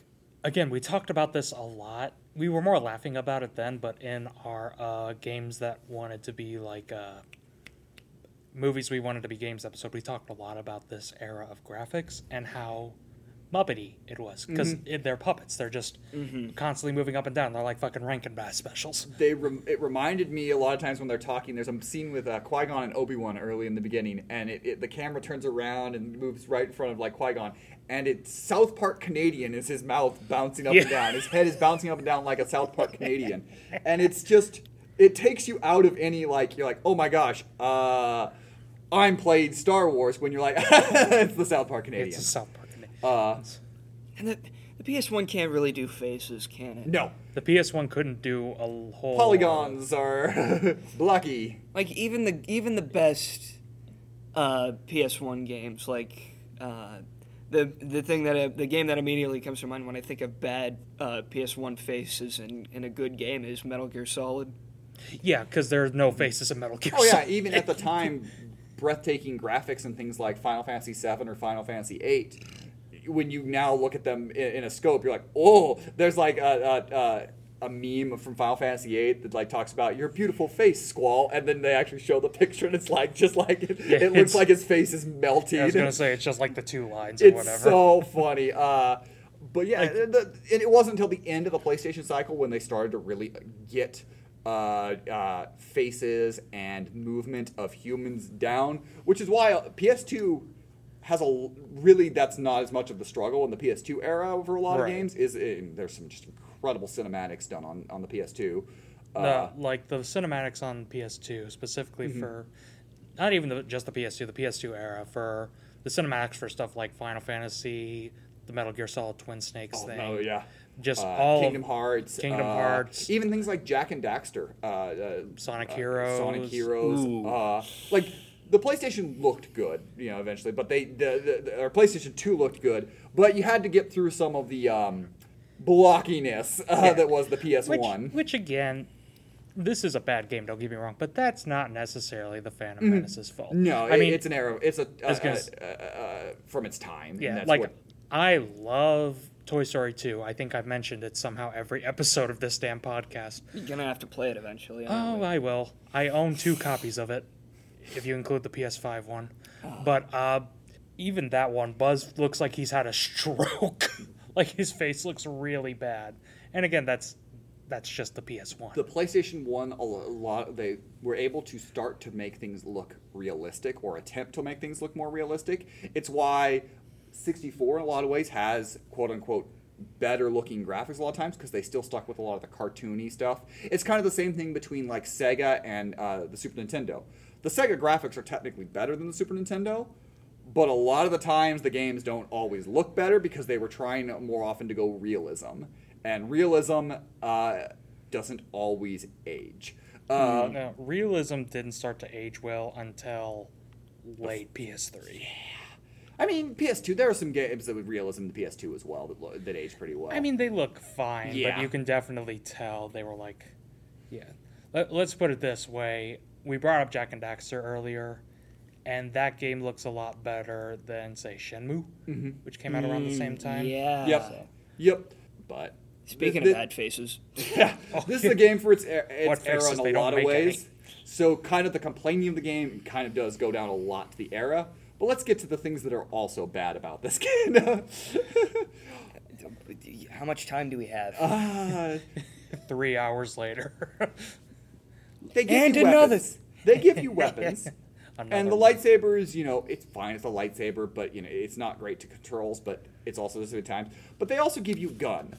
again we talked about this a lot. We were more laughing about it then, but in our uh, games that wanted to be like uh, movies we wanted to be games episode, we talked a lot about this era of graphics and how muppety it was because they're puppets. They're just constantly moving up and down. They're like fucking Rankin Bass specials. they rem- it reminded me a lot of times when they're talking. There's a scene with uh, Qui Gon and Obi Wan early in the beginning, and it, it the camera turns around and moves right in front of like Qui Gon, and it's South Park Canadian is his mouth bouncing up Yeah. and down. His head is bouncing up and down like a South Park <laughs> Canadian, and it's just it takes you out of any like you're like oh my gosh. uh I'm playing Star Wars when you're like <laughs> it's the South Park Canadian. It's a South Park. Uh, And the, the PS1 can't really do faces, can it? no, The PS1 couldn't do a whole polygons are <laughs> blocky. Like even the even the best uh, PS1 games, like uh, the the thing that uh, the game that immediately comes to mind when I think of bad uh, PS1 faces in, in a good game is Metal Gear Solid. Yeah, because there's no faces in Metal Gear. Oh yeah, Solid. even at the time, breathtaking graphics and things like Final Fantasy VII or Final Fantasy VIII. When you now look at them in, in a scope, you're like, oh, there's like a, a, a, a meme from Final Fantasy VIII that like talks about your beautiful face, Squall, and then they actually show the picture and it's like just like it, Yeah, it looks like his face is melting. I was gonna say it's just like the two lines or it's whatever. so funny. Uh, but yeah, the, and it wasn't until the end of the PlayStation cycle when they started to really get uh, uh, faces and movement of humans down, which is why uh, PS2 has a really that's not as much of the struggle in the PS2 era over a lot Right. of games. Is there's some just incredible cinematics done on on the PS2. Uh, the, like the cinematics on PS2 specifically Mm-hmm. for not even the, just the PS2, the PS2 era for the cinematics for stuff like Final Fantasy, the Metal Gear Solid Twin Snakes oh, thing. no, yeah. Just Uh, all Kingdom Hearts, Kingdom uh, Hearts. even things like Jak and Daxter, uh, uh, Sonic uh, Heroes. Sonic Heroes, uh, like the PlayStation looked good, you know, eventually, but they the, the, or PlayStation Two looked good, but you had to get through some of the um, blockiness uh, Yeah. that was the PS1. which again, this is a bad game. Don't get me wrong, but that's not necessarily the Phantom Menace's fault. Mm-hmm. No, I it- mean it's an era. It's a was uh, gonna uh, s- uh, uh, from its time. and Yeah, that's like what- I love Toy Story 2. I think I've mentioned it somehow every <laughs> episode of this damn podcast. You're gonna have to play it eventually. Oh, aren't we? I will. I own two copies of it, if you include the PS5 one. But uh, even that one, Buzz looks like he's had a <laughs> stroke. <laughs> like his face looks really bad. And again, that's that's just the PS1. the PlayStation One a lot they were able to start to make things look realistic or attempt to make things look more realistic. It's why 64 in a lot of ways has quote unquote better looking graphics a lot of times because they still stuck with a lot of the cartoony stuff. It's kind of the same thing between like Sega and uh, the Super Nintendo. The Sega graphics are technically better than the Super Nintendo, but a lot of the times the games don't always look better because they were trying more often to go realism, and realism uh, doesn't always age. Uh, No, realism didn't start to age well until late PS3. Yeah. I mean, PS2. There are some games that with realism in the PS2 as well that, lo- that age pretty well. I mean, they look fine, Yeah. but you can definitely tell they were like, yeah. Let, let's put it this way: we brought up Jak and Daxter earlier, and that game looks a lot better than say Shenmue, which came out around the same time. Yeah. Yep. Yep. But Speaking th- of bad faces, <laughs> Yeah, <laughs> this is a game for its, er- its era faces in a lot of make any. ways. So, kind of the complaining of the game kind of does go down a lot to the era. But let's get to the things that are also bad about this <laughs> game. how much time do we have? uh, Three hours later, they give And you another. weapons. They give you weapons. And the one. lightsabers, you know, it's fine. It's a lightsaber, but you know, it's not great to controls. But it's also this at times. But they also give you gun.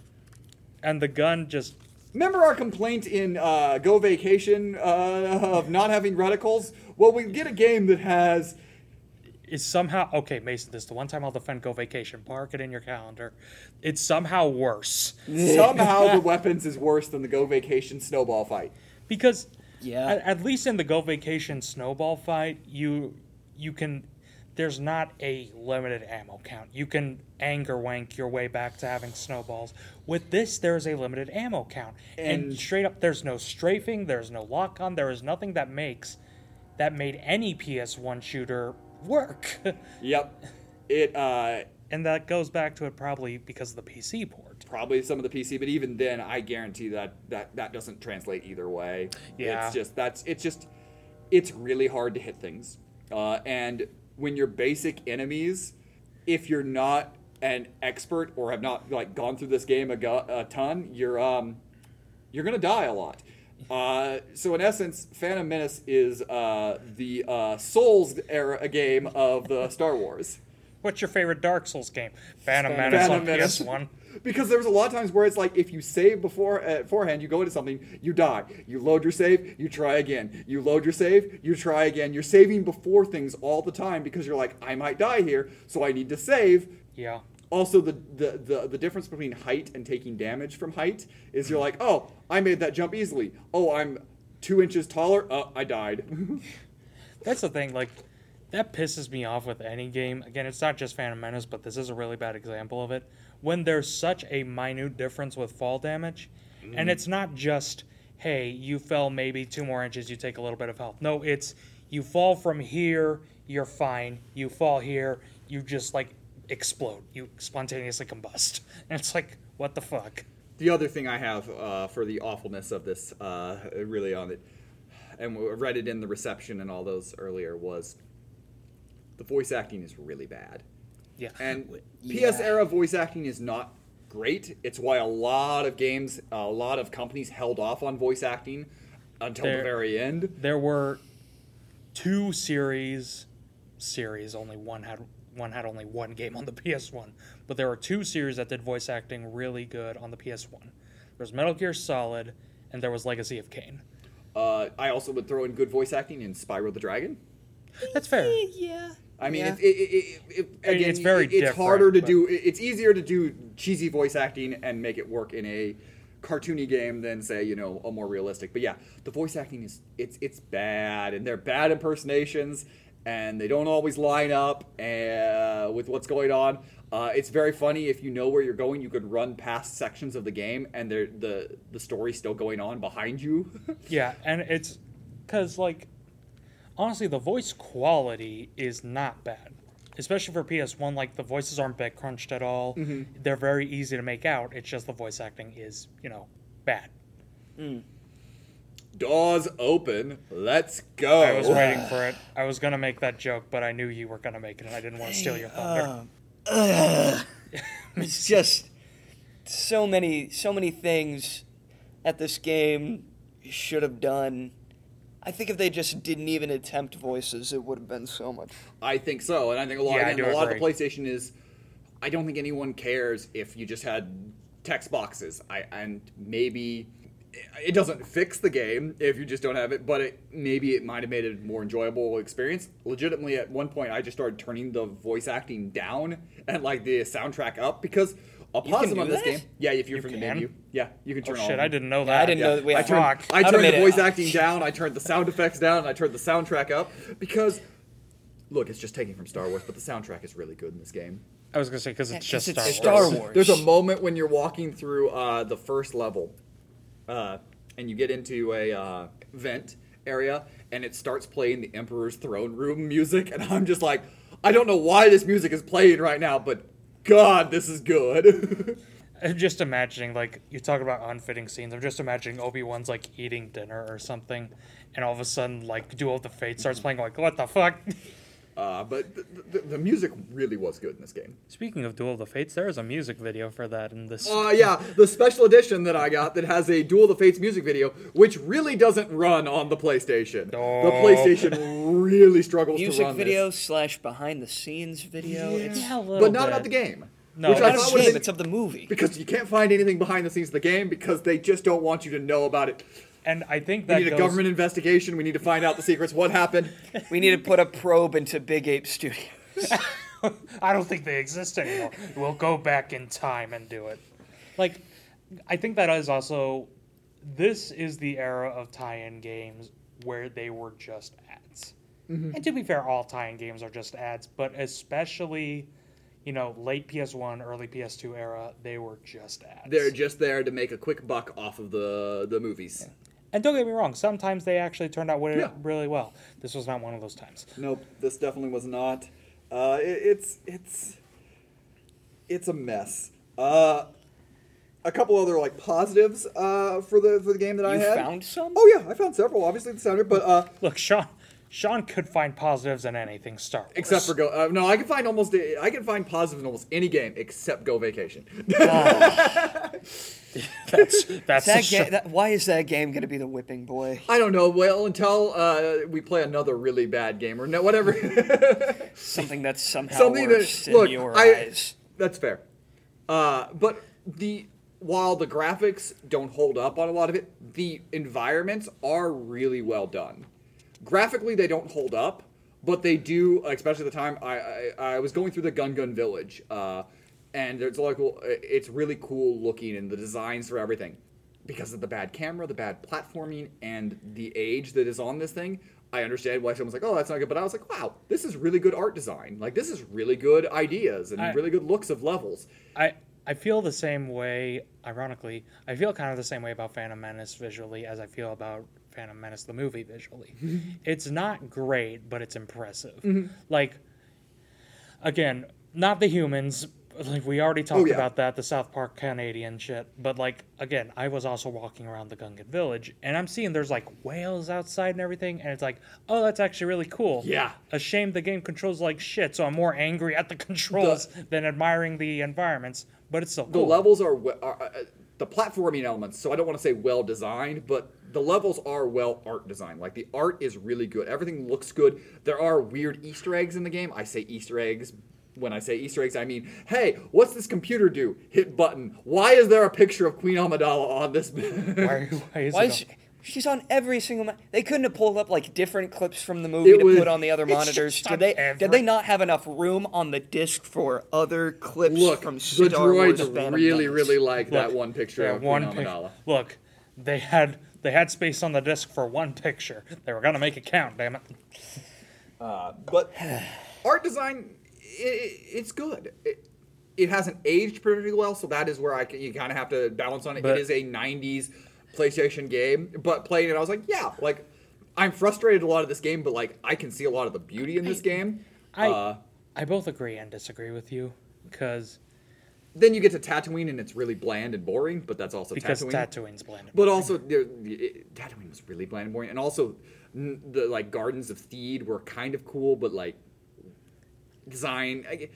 and the gun just Remember our complaint in uh, Go Vacation uh, of not having reticles? Well, we get a game that has is somehow okay. Mason, this is the one time I'll defend Go Vacation. Mark it in your calendar. It's somehow worse somehow the <laughs> weapons is worse than the Go Vacation snowball fight. because Yeah. at, at least in the Go Vacation snowball fight, you you can there's not a limited ammo count. You can anger wank your way back to having snowballs. With this, there is a limited ammo count, and, And- straight up, there's no strafing, there's no lock on, there is nothing that makes that made any PS1 shooter work. <laughs> Yep. It uh, and that goes back to it probably because of the PC port. Probably some of the PC, but even then, I guarantee that that that doesn't translate either way. Yeah. It's just that's it's just it's really hard to hit things, uh, and when your basic enemies, if you're not an expert or have not like gone through this game a, go- a ton, you're um you're gonna die a lot. Uh, so in essence, Phantom Menace is uh, the uh, Souls era game of the Star Wars. What's your favorite Dark Souls game? Phantom Phantom Menace Phantom on Menace. PS1. Because there's a lot of times where it's like if you save before uh, beforehand, you go into something, you die. You load your save, you try again. You load your save, you try again. You're saving before things all the time because you're like, I might die here, so I need to save. Yeah. Also, the, the, the, the difference between height and taking damage from height is you're like, oh, I made that jump easily. Oh, I'm two inches taller. Oh, I died. <laughs> That's the thing, like that pisses me off with any game. Again, it's not just Phantom Menace, but this is a really bad example of it. When there's such a minute difference with fall damage, and it's not just, hey, you fell maybe two more inches, you take a little bit of health. No, it's you fall from here, you're fine. You fall here, you just like explode. You spontaneously combust. And <laughs> it's like, what the fuck? The other thing I have uh, for the awfulness of this, uh, really on it, and we read it in the reception and all those earlier, was the voice acting is really bad. Yeah. And <laughs> Yeah. PS era voice acting is not great. It's why a lot of games, a lot of companies held off on voice acting until the very end. there were two series series only one had one had only one game on the <laughs> PS1 but there were two series that did voice acting really good on the PS1 there was Metal Gear Solid and there was Legacy of Kain Uh, I also would throw in good voice acting in Spyro the Dragon. that's fair yeah. I mean, Yeah. it, again, it's very it's different, harder to but- do. It's easier to do cheesy voice acting and make it work in a cartoony game than say you know a more realistic. But yeah, the voice acting is it's it's bad, and they're bad impersonations, and they don't always line up uh, with what's going on. Uh, it's very funny if you know where you're going. You could run past sections of the game, and they're- the the story's still going on behind you. <laughs> yeah and it's cuz like honestly the voice quality is not bad especially for PS1 like the voices aren't bit crunched at all mm-hmm. they're very easy to make out it's just the voice acting is you know bad mm. Doors open. Let's go. I was waiting for it. I was gonna make that joke, but I knew you were gonna make it, and I didn't want to steal your thunder. Uh, ugh. it's <laughs> just so many so many things that this game should have done. I think if they just didn't even attempt voices, it would have been so much. I think so, and I think a lot. Yeah, again, a lot of the. PlayStation is. I don't think anyone cares if you just had text boxes. I and maybe it doesn't fix the game if you just don't have it, but it maybe it might have made it a more enjoyable experience. Legitimately, at one point, I just started turning the voice acting down and like the soundtrack up because a can positive do on this that? game. Yeah, if you're You from the can? menu, yeah, you can Oh turn all shit! of I them. didn't know Yeah, that. I didn't know that we I had turned, Fuck. I I'd turned made the it- voice acting down. I turned the sound effects down. And I turned the soundtrack up because, look, it's just taking from Star Wars, but the soundtrack is really good in this game. I was gonna say because it's Yeah, 'cause just it's Star, Star Wars. Wars. There's a moment when you're walking through uh, the first level, uh, and you get into a uh, vent area, and it starts playing the Emperor's Throne Room music, and I'm just like, I don't know why this music is playing right now, but God, this is good. <laughs> I'm just imagining like you talk about unfitting scenes. I'm just imagining Obi Wan's like eating dinner or something, and all of a sudden like Duel of the Fates starts playing. Like what the fuck? <laughs> uh, but the, the, the music really was good in this game. Speaking of Duel of the Fates, there is a music video for that in this. Uh, yeah, the special edition that I got that has a Duel of the Fates music video, which really doesn't run on the PlayStation. The Oh. PlayStation really struggles to Music run video this. slash behind the scenes video. It's Yeah, a little but not bit. about the game. No, which I not thought of would the have it's of the movie. because you can't find anything behind the scenes of the game because they just don't want you to know about it. And I think We that need a government investigation. We need to find out the secrets. What happened? We need to put a probe into Big Ape Studios. <laughs> I don't think they exist anymore. We'll go back in time and do it. Like, I think that is also. This is the era of tie-in games where they were just ads. Mm-hmm. And to be fair, all tie-in games are just ads, but especially, you know, late PS1, early PS2 era, they were just ads. They're just there to make a quick buck off of the the movies. And don't get me wrong, sometimes they actually turned out wi- Yeah. really well. This was not one of those times. Nope, this definitely was not. Uh, it, it's it's it's a mess. Uh, a couple other like positives uh, for the for the game that I had. found some? Oh yeah, I found several. Obviously the sounder, but uh, Look, Sean, Sean could find positives in anything Star Wars. except for Go. Uh, no, I can find almost I can find positives in almost any game except Go Vacation. <laughs> <laughs> that's that's That the ga- that, why is that game going to be the whipping boy? I don't know. Well, until uh, we play another really bad game or no, whatever. <laughs> Something that's somehow Something worse that in look, your I, eyes. That's fair. Uh, but the while the graphics don't hold up on a lot of it, the environments are really well done. Graphically, they don't hold up, but they do. Especially at the time I I, I was going through the Gungan Village, uh, and there's like it's really cool looking and the designs for everything. Because of the bad camera, the bad platforming, and the age that is on this thing, I understand why someone's like, "Oh, that's not good." But I was like, "Wow, this is really good art design. Like, this is really good ideas and I- really good looks of levels." I I feel the same way. Ironically, I feel kind of the same way about Phantom Menace visually as I feel about Phantom Menace the movie visually. it's not great, but it's impressive. Like, again, not the humans. Like we already talked yeah. about that, the South Park Canadian shit. But like again, I was also walking around the Gungan village, and I'm seeing there's like whales outside and everything, and it's like, oh, that's actually really cool. Yeah. A shame the game controls like shit, so I'm more angry at the controls than admiring the environments. But it's still The levels are, are uh, the platforming elements. So I don't want to say well designed, but the levels are well art designed. Like the art is really good. Everything looks good. There are weird Easter eggs in the game. I say Easter eggs. When I say Easter eggs, I mean, hey, what's this computer do? Hit button. Why is there a picture of Queen Amidala on this? Why, why is Why it is she, she's on every single? Ma- they couldn't have pulled up like different clips from the movie It to was- put on the other monitors. Did they? every- Did they not have enough room on the disc for other clips Look, from the Star Wars droids Phantom really, Menace? really like that one picture yeah, of Queen one pic- Look, they had they had space on the disc for one picture. They were gonna make it count. Damn it. Uh, but <sighs> art design, i i- it's good. It, it hasn't aged particularly well, so that is where I can, you kind of have to balance on it. But- it is a '90s PlayStation game, but playing it, I was like, yeah, like I'm frustrated a lot of this game, but like I can see a lot of the beauty in this game. I uh, I both agree and disagree with you because then you get to Tatooine, and it's really bland and boring, but that's also because Tatooine. Tatooine's bland. But also, there, it, Tatooine was really bland and boring, and also n- the like Gardens of Theed were kind of cool, but like design. I-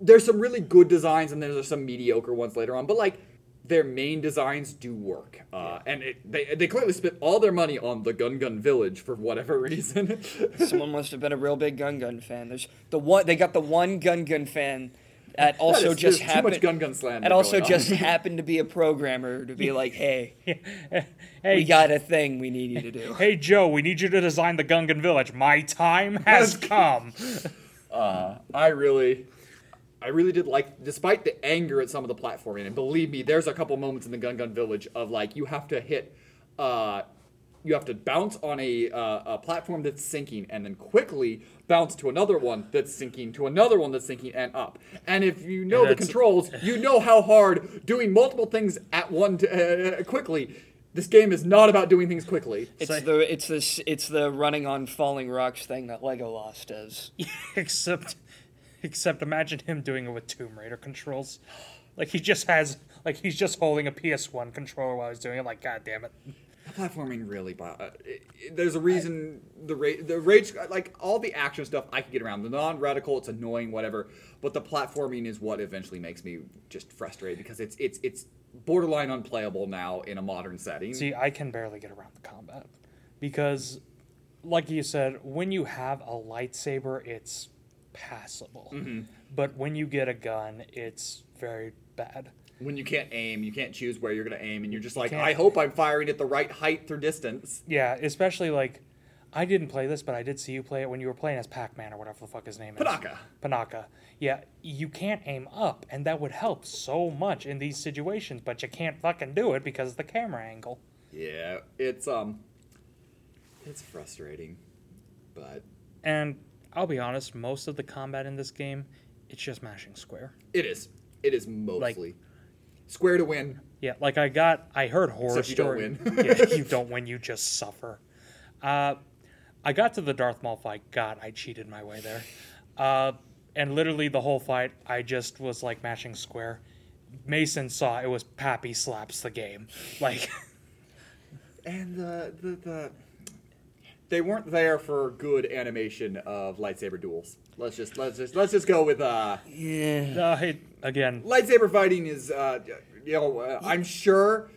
There's some really good designs, and there's some mediocre ones later on. But like their main designs do work, uh, and it, they they clearly spent all their money on the Gungan Village for whatever <laughs> reason. Someone must have been a real big Gungan fan. There's the one they got the one Gungan fan that <laughs> also is- just there's too happened. much Gungan slander And also going on. just <laughs> happened to be a programmer to be like, hey, hey, we got a thing we need you to do. hey Joe, we need you to design the Gungan village. My time has come. Uh, I really, I really did like, despite the anger at some of the platforming, and believe me, there's a couple moments in the Gungan Village of like you have to hit, uh, you have to bounce on a, uh, a platform that's sinking, and then quickly bounce to another one that's sinking, to another one that's sinking, and up. And if you know the controls, you know how hard doing multiple things at one t- uh, quickly. This game is not about doing things quickly. It's So- the it's this it's the running on falling rocks thing that Legolas does. <laughs> except, <laughs> except imagine him doing it with Tomb Raider controls. Like he just has, like he's just holding a PS1 controller while he's doing it. Like, god damn it. <laughs> platforming really bo- uh, there's a reason the rage the rage like all the action stuff i can get around the non-reticle it's annoying whatever but the platforming is what eventually makes me just frustrated because it's it's it's borderline unplayable now in a modern setting See, I can barely get around the combat because, like you said, when you have a lightsaber, it's passable. But when you get a gun, it's very bad. when you can't aim you can't choose where you're going to aim and you're just like can't- i hope i'm firing at the right height or distance Yeah, especially like I didn't play this, but I did see you play it when you were playing as Pac-Man or whatever the fuck his name is. Panaka. Panaka. Yeah, you can't aim up, and that would help so much in these situations, but you can't fucking do it because of the camera angle. yeah it's um it's frustrating but And I'll be honest, most of the combat in this game, it's just mashing square. it is it is mostly square to win Yeah, like I got, I heard horror Except you don't story. win. <laughs> yeah, you <laughs> don't win, you just suffer. Uh, I got to the Darth Maul fight. God, I cheated my way there. Uh, and literally the whole fight, I just was like mashing square. Mason saw it was Pappy slaps the game. <laughs> Like, and the, the the they weren't there for good animation of lightsaber duels. Let's just let's just let's just go with uh Yeah. uh, hey, again, lightsaber fighting is uh you know uh, I'm sure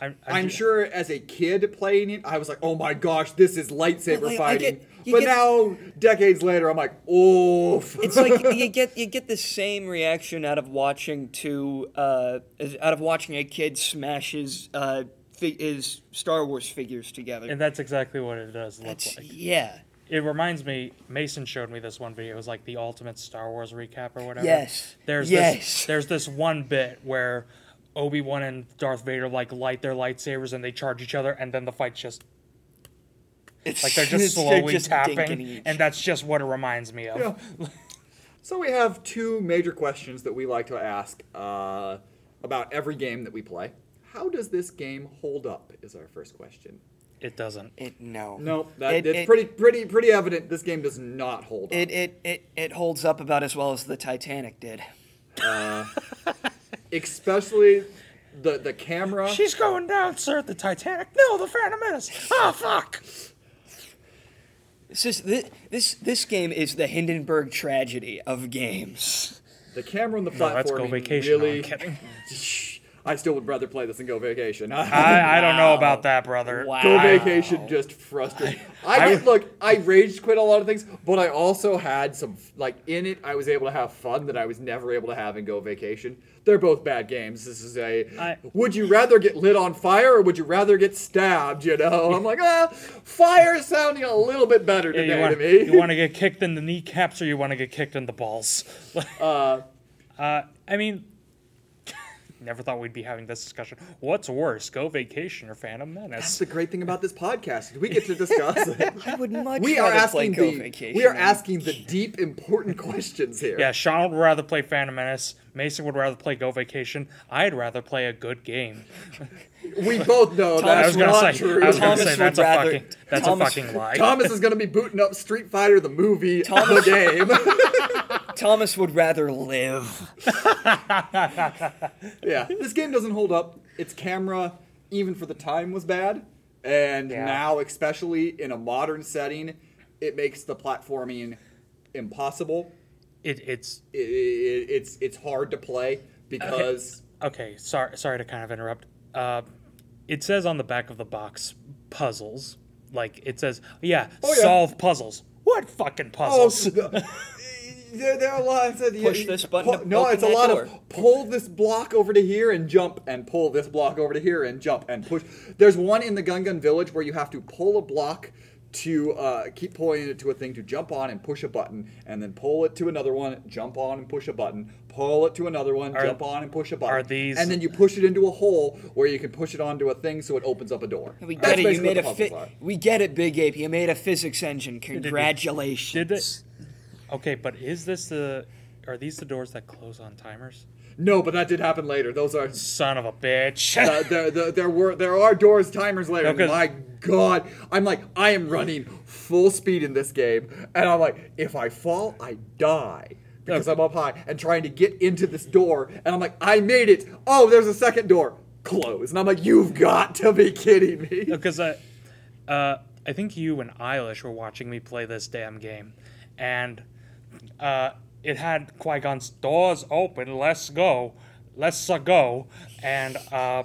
I'm, I I'm sure as a kid playing it I was like oh my gosh this is lightsaber Well, like, fighting. get- but get- now decades later I'm like "Oof." It's like <laughs> you get you get the same reaction out of watching two uh, out of watching a kid smash his uh, fi- his Star Wars figures together. And that's exactly what it does look That's like. yeah. It reminds me. Mason showed me this one video. It was like the ultimate Star Wars recap or whatever. Yes. There's Yes. This, there's this one bit where Obi Wan and Darth Vader like light their lightsabers and they charge each other, and then the fight's just It's like they're <laughs> just they're slowly just tapping, and that's just what it reminds me of. Yeah. So we have two major questions that we like to ask uh, about every game that we play. How does this game hold up? Is our first question. It doesn't. It, no. No, that, It- it's it- pretty pretty pretty evident. This game does not hold up. It, it it it holds up about as well as the Titanic did. Uh, especially the the camera. She's going down, sir. The Titanic. No, the Phantom Menace. Oh fuck. This is this this this game is the Hindenburg tragedy of games. The camera on the No, platform let's go vacation. No, really. I'm kidding. <laughs> I still would rather play this than go vacation. <laughs> I, I don't know about that, brother. Wow. Go vacation just frustrating. I, I- get, look, I rage quit a lot of things, but I also had some like in it. I was able to have fun that I was never able to have in Go Vacation. They're both bad games. This is a. I- would you rather get lit on fire or would you rather get stabbed? You know, I'm like, ah, fire is sounding a little bit better Yeah, today you, want, to me. you want to get kicked in the kneecaps or you want to get kicked in the balls? uh, <laughs> Uh, I mean, never thought we'd be having this discussion. What's worse, Go Vacation or Phantom Menace? that's the great thing about this podcast. We get to discuss <laughs> it. I would much We are rather play asking Go the Vacation. we are than- asking the deep, important questions here. Yeah, Sean would rather play Phantom Menace. Mason would rather play Go Vacation. I'd rather play a good game. <laughs> We both know Thomas that's I was not say, true. I was gonna Thomas say would that's a rather- fucking that's Thomas- a fucking lie. Thomas is going to be booting up Street Fighter the movie, the game. <laughs> Thomas would rather live. <laughs> yeah, this game doesn't hold up. Its camera, even for the time, was bad, and Yeah. now, especially in a modern setting, it makes the platforming impossible. It, it's It, it, it's it's hard to play because okay, sorry, sorry to kind of interrupt. Uh, it says on the back of the box puzzles. Like it says, yeah, Oh, yeah. solve puzzles. What fucking Oh, puzzles? there, there are lots of Push this button to no, open it's a lot door. of pull this block over to here and jump, and pull this block over to here and jump and push. There's one in the Gungan Village where you have to pull a block to uh, keep pulling it to a thing to jump on and push a button, and then pull it to another one, jump on and push a button, pull it to another one, Are- jump on and push a button. are these- And then you push it into a hole where you can push it onto a thing so it opens up a door. We That's get it. You made a what fi- We get it, Big Ape. You made a physics engine. Congratulations. Did it? Okay, but is this the? Are these the doors that close on timers? No, but that did happen later. Those are Son of a bitch! uh, there, there, there were there are doors timers later. No, 'cause- My God, I'm like I am running full speed in this game, and I'm like, if I fall, I die because I'm up high and trying to get into this door, and I'm like, I made it. Oh, there's a second door, closed, and I'm like, you've got to be kidding me. because I, uh, I think you and Eilish were watching me play this damn game, and uh, it had Qui Gon's doors open. Let's go, let's go, and uh,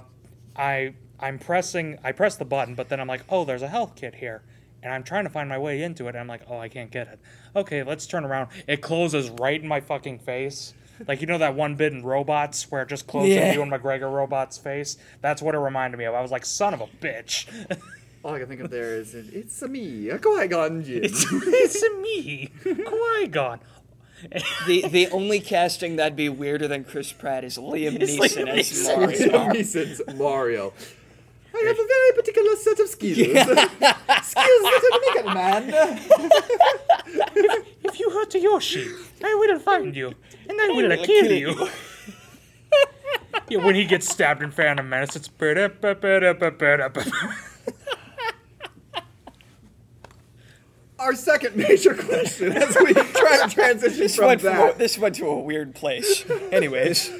I I'm pressing I press the button, but then I'm like, oh, there's a health kit here. And I'm trying to find my way into it, and I'm like, oh, I can't get it. Okay, let's turn around. It closes right in my fucking face. Like, you know that one bit in Robots where it just closes Yeah. in Ewan McGregor Robot's face? That's what it reminded me of. I was like, son of a bitch. All I can think of there is it's a me, a Qui-Gon Jinn. <laughs> it's a me, Qui Gon. The the only casting that'd be weirder than Chris Pratt is Liam Neeson Liam as Neeson. Mario. Liam Neeson's Mario. I have a very particular set of skills. <laughs> skills that are man. <laughs> If you hurt Yoshi, I will find you, and I will will kill kill you. <laughs> yeah, when he gets stabbed in Phantom Menace, it's. Our second major question as we try to transition This from went, from that. this went to a weird place. Anyways,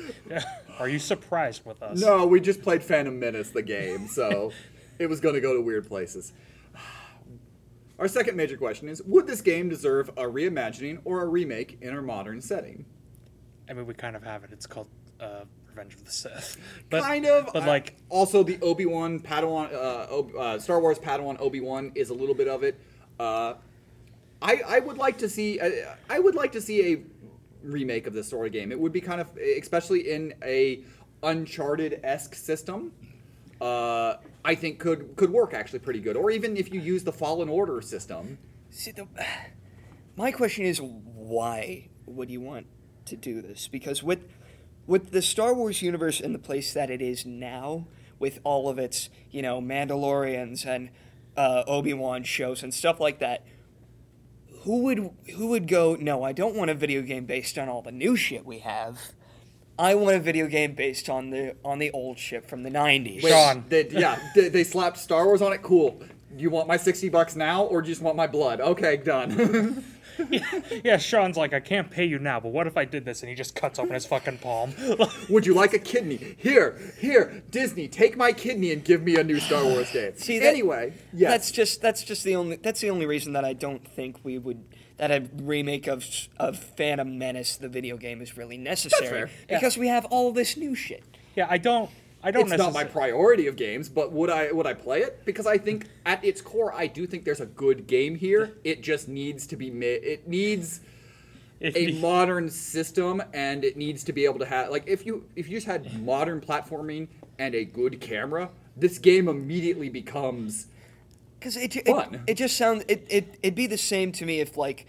Are you surprised with us? No, we just played Phantom Menace, the game, so <laughs> it was going to go to weird places. Our second major question is Would this game deserve a reimagining or a remake in a modern setting? I mean, we kind of have it. It's called uh, Revenge of the Sith. <laughs> But, kind of. But I- like, also the Obi Wan Padawan, uh, uh, Star Wars Padawan Obi Wan is a little bit of it. Uh, I I would like to see I, I would like to see a remake of this sort of game. It would be kind of especially in a Uncharted esque system. Uh, I think could could work actually pretty good. Or even if you use the Fallen Order system. see, the, my question is, why would you want to do this? Because with with the Star Wars universe in the place that it is now, with all of its you know Mandalorians and uh, Obi Wan shows and stuff like that, who would who would go? No, I don't want a video game based on all the new shit we have. I want a video game based on the on the old shit from the '90s. Wait, Sean. They, yeah, they, they slapped Star Wars on it. Cool. You want my sixty bucks now, or do you just want my blood? Okay, done. <laughs> <laughs> yeah, Sean's like, I can't pay you now, but what if I did this? And he just cuts open his fucking palm. <laughs> Would you like a kidney? Here, here, Disney, take my kidney and give me a new Star Wars game. See, that- anyway, yes. That's just that's just the only that's the only reason that I don't think we would that a remake of of Phantom Menace the video game is really necessary fair. Yeah. because we have all this new shit. yeah, I don't. I don't it's not my priority of games, but would I would I play it? Because I think at its core, I do think there's a good game here. It just needs to be made. It needs a <laughs> modern system, and it needs to be able to have like if you if you just had modern platforming and a good camera, this game immediately becomes Because it, it it just sounds it, it it'd be the same to me if like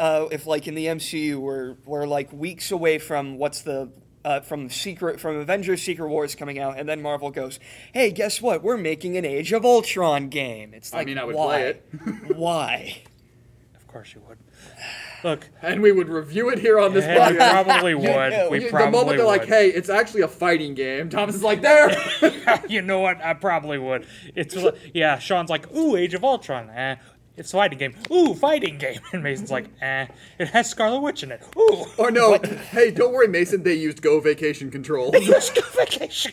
uh, if like in the MCU we're we're like weeks away from what's the uh, from secret from Avengers Secret Wars coming out, and then Marvel goes, "Hey, guess what? We're making an Age of Ultron game." It's I like, mean, I would why? play it. <laughs> why? Of course you would. Look, and we would review it here on this yeah, we probably <laughs> would. know, we You- probably the moment they're would. like, "Hey, it's actually a fighting game," Thomas is like, "There." <laughs> you know what? I probably would. It's yeah. Sean's like, ooh, Age of Ultron. Eh, it's a fighting game. Ooh, fighting game. <laughs> And Mason's like, eh, it has Scarlet Witch in it. Ooh, or no, <laughs> hey, don't worry, Mason. They used Go Vacation controls. let's go vacation.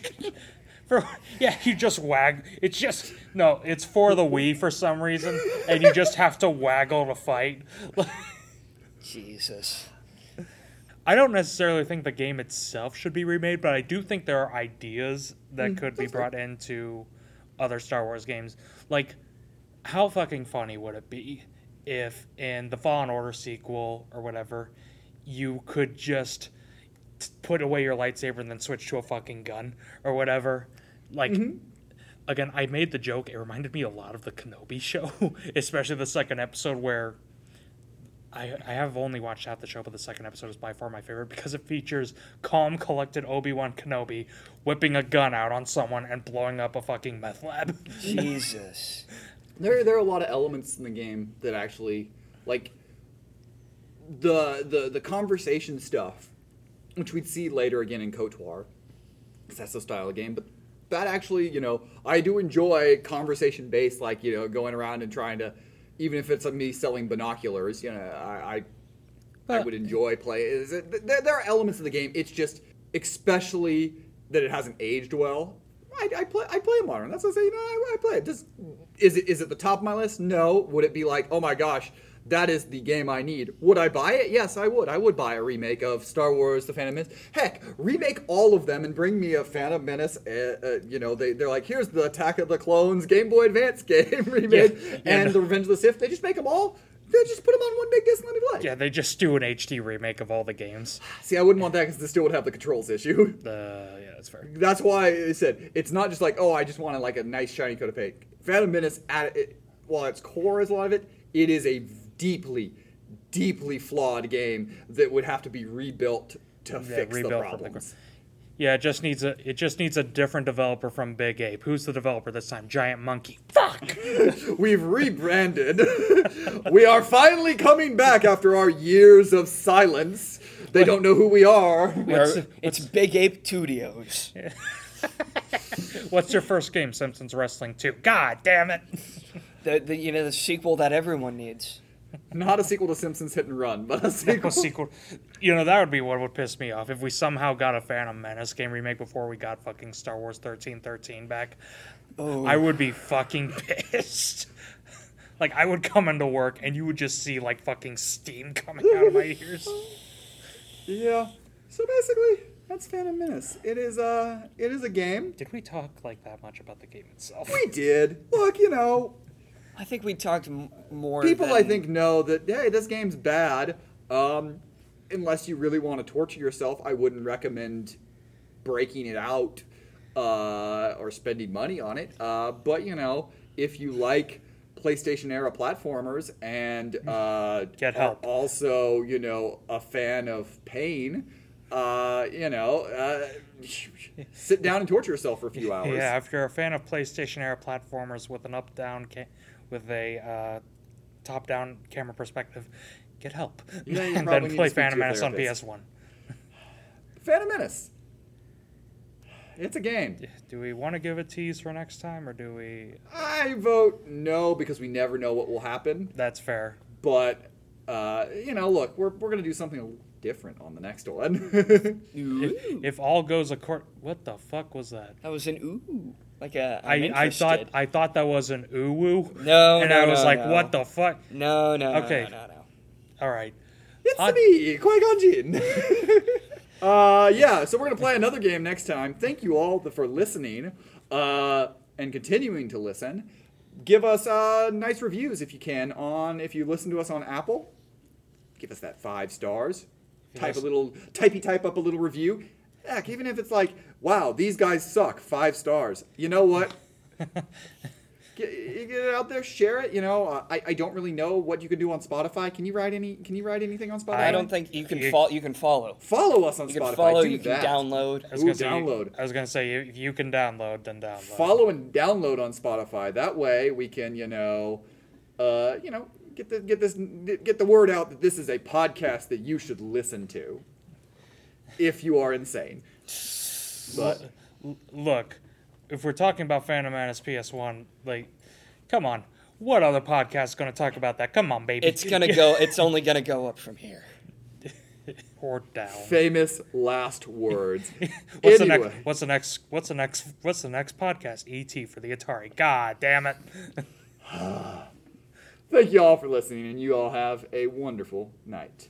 For, yeah, you just wag. It's just no. It's for the Wii for some reason, and you just have to waggle to fight. <laughs> Jesus. I don't necessarily think the game itself should be remade, but I do think there are ideas that could be brought into other Star Wars games. Like, how fucking funny would it be if in the Fallen Order sequel or whatever, you could just t- put away your lightsaber and then switch to a fucking gun or whatever? Like, mm-hmm. again, I made the joke. It reminded me a lot of the Kenobi <laughs> show, especially the second episode where I, I have only watched half the show, but the second episode is by far my favorite because it features calm, collected Obi Wan Kenobi whipping a gun out on someone and blowing up a fucking meth lab. <laughs> Jesus. There, there are a lot of elements in the game that actually, like, the the the conversation stuff, which we'd see later again in KOTOR, that's the style of game. But that actually, you know, I do enjoy conversation based, like you know, going around and trying to, even if it's me selling binoculars, you know, I I, I would enjoy play. Is it, there, there are elements of the game. It's just, especially that it hasn't aged well. I, I play I play modern. That's what I say. You know, I, I play it. Does is it is it the top of my list? No. Would it be like, oh my gosh, that is the game I need? Would I buy it? Yes, I would. I would buy a remake of Star Wars: The Phantom Menace. Heck, remake all of them and bring me a Phantom Menace. Uh, uh, you know, they they're like, here's the Attack of the Clones Game Boy Advance <laughs> game remake Yeah, yeah, and the Revenge of the Sith. They just make them all. They just put them on one big disc and let me play. yeah, they just do an HD remake of all the games. See, I wouldn't want that because they still would have the controls issue. The yeah, that's fair. That's why I said it's not just like oh I just wanted like a nice shiny coat of paint. Phantom Menace at it, while its core is a lot of it, it is a deeply, deeply flawed game that would have to be rebuilt to fix the rebuilt the problems. Yeah, it just needs a it just needs a different developer from Big Ape. Who's the developer this time? Giant Monkey. Fuck. <laughs> We've rebranded. <laughs> we are finally coming back after our years of silence. They don't know who we are. <laughs> What's- Or it's Big Ape Studios. What's your first game? Simpsons Wrestling 2. God damn it. The, the you know the sequel that everyone needs. Not a sequel to Simpsons Hit and Run, but a sequel. A sequel. You know, that would be what would piss me off if we somehow got a Phantom Menace game remake before we got fucking Star Wars 1313 back. Oh, I would be fucking <laughs> pissed. like I would come into work and you would just see like fucking steam coming out of my <laughs> ears. Yeah. So basically, that's Phantom Menace. It is uh it is a game. Did we talk like that much about the game itself? We did. Look, you know, I think we talked m- more. people than- I think know that hey, this game's bad. Um unless you really want to torture yourself, I wouldn't recommend breaking it out uh or spending money on it. Uh but you know, if you like PlayStation era platformers and <laughs> uh Get are help. also, you know, a fan of pain, uh, you know, uh, <laughs> sit down and torture yourself for a few hours. Yeah, if you're a fan of PlayStation era platformers with an up-down, ca- with a uh, top-down camera perspective, get help, Yeah, you <laughs> and then play Phantom your Menace on. PS One. Phantom Menace. It's a game. Do we want to give a tease for next time, or do we? I vote no because we never know what will happen. That's fair. But uh, you know, look, we're we're gonna do something different on the next one. <laughs> If, if all goes according, what the fuck was that? that was an ooh, like a. I, I'm I thought interested. I thought that was an ooh woo. No, and no, I was no, like, no. what the fuck? No, no, no, Okay. no, no, no. All right. it's I- me, Qui Gon Jinn. <laughs> uh, yeah, so we're gonna play another game next time. Thank you all for listening uh, and continuing to listen. Give us uh, nice reviews if you can on if you listen to us on Apple. Give us that five stars. Type a little, typey type up a little review. Heck, even if it's like, wow, these guys suck, five stars. You know what? <laughs> get, get it out there, share it. You know, uh, I, I don't really know what you can do on Spotify. Can you write any? Can you write anything on Spotify? I don't think you can You- follow. You can follow. Follow us on You Spotify. can follow. do You that. can download. I was Ooh, gonna say, download. I was gonna say if you can download, then download. Follow and download on Spotify. That way we can, you know, uh, you know, get the get this get the word out that this is a podcast that you should listen to. If you are insane. But L- look, if we're talking about Phantom Menace PS1, like, come on, what other podcast is going to talk about that? Come on, baby. It's gonna go. It's only gonna go up from here. <laughs> or down. famous last words. <laughs> What's the next? What's the next? What's the next? What's the next podcast? ET for the Atari. God damn it! <sighs> Thank you all for listening, and you all have a wonderful night.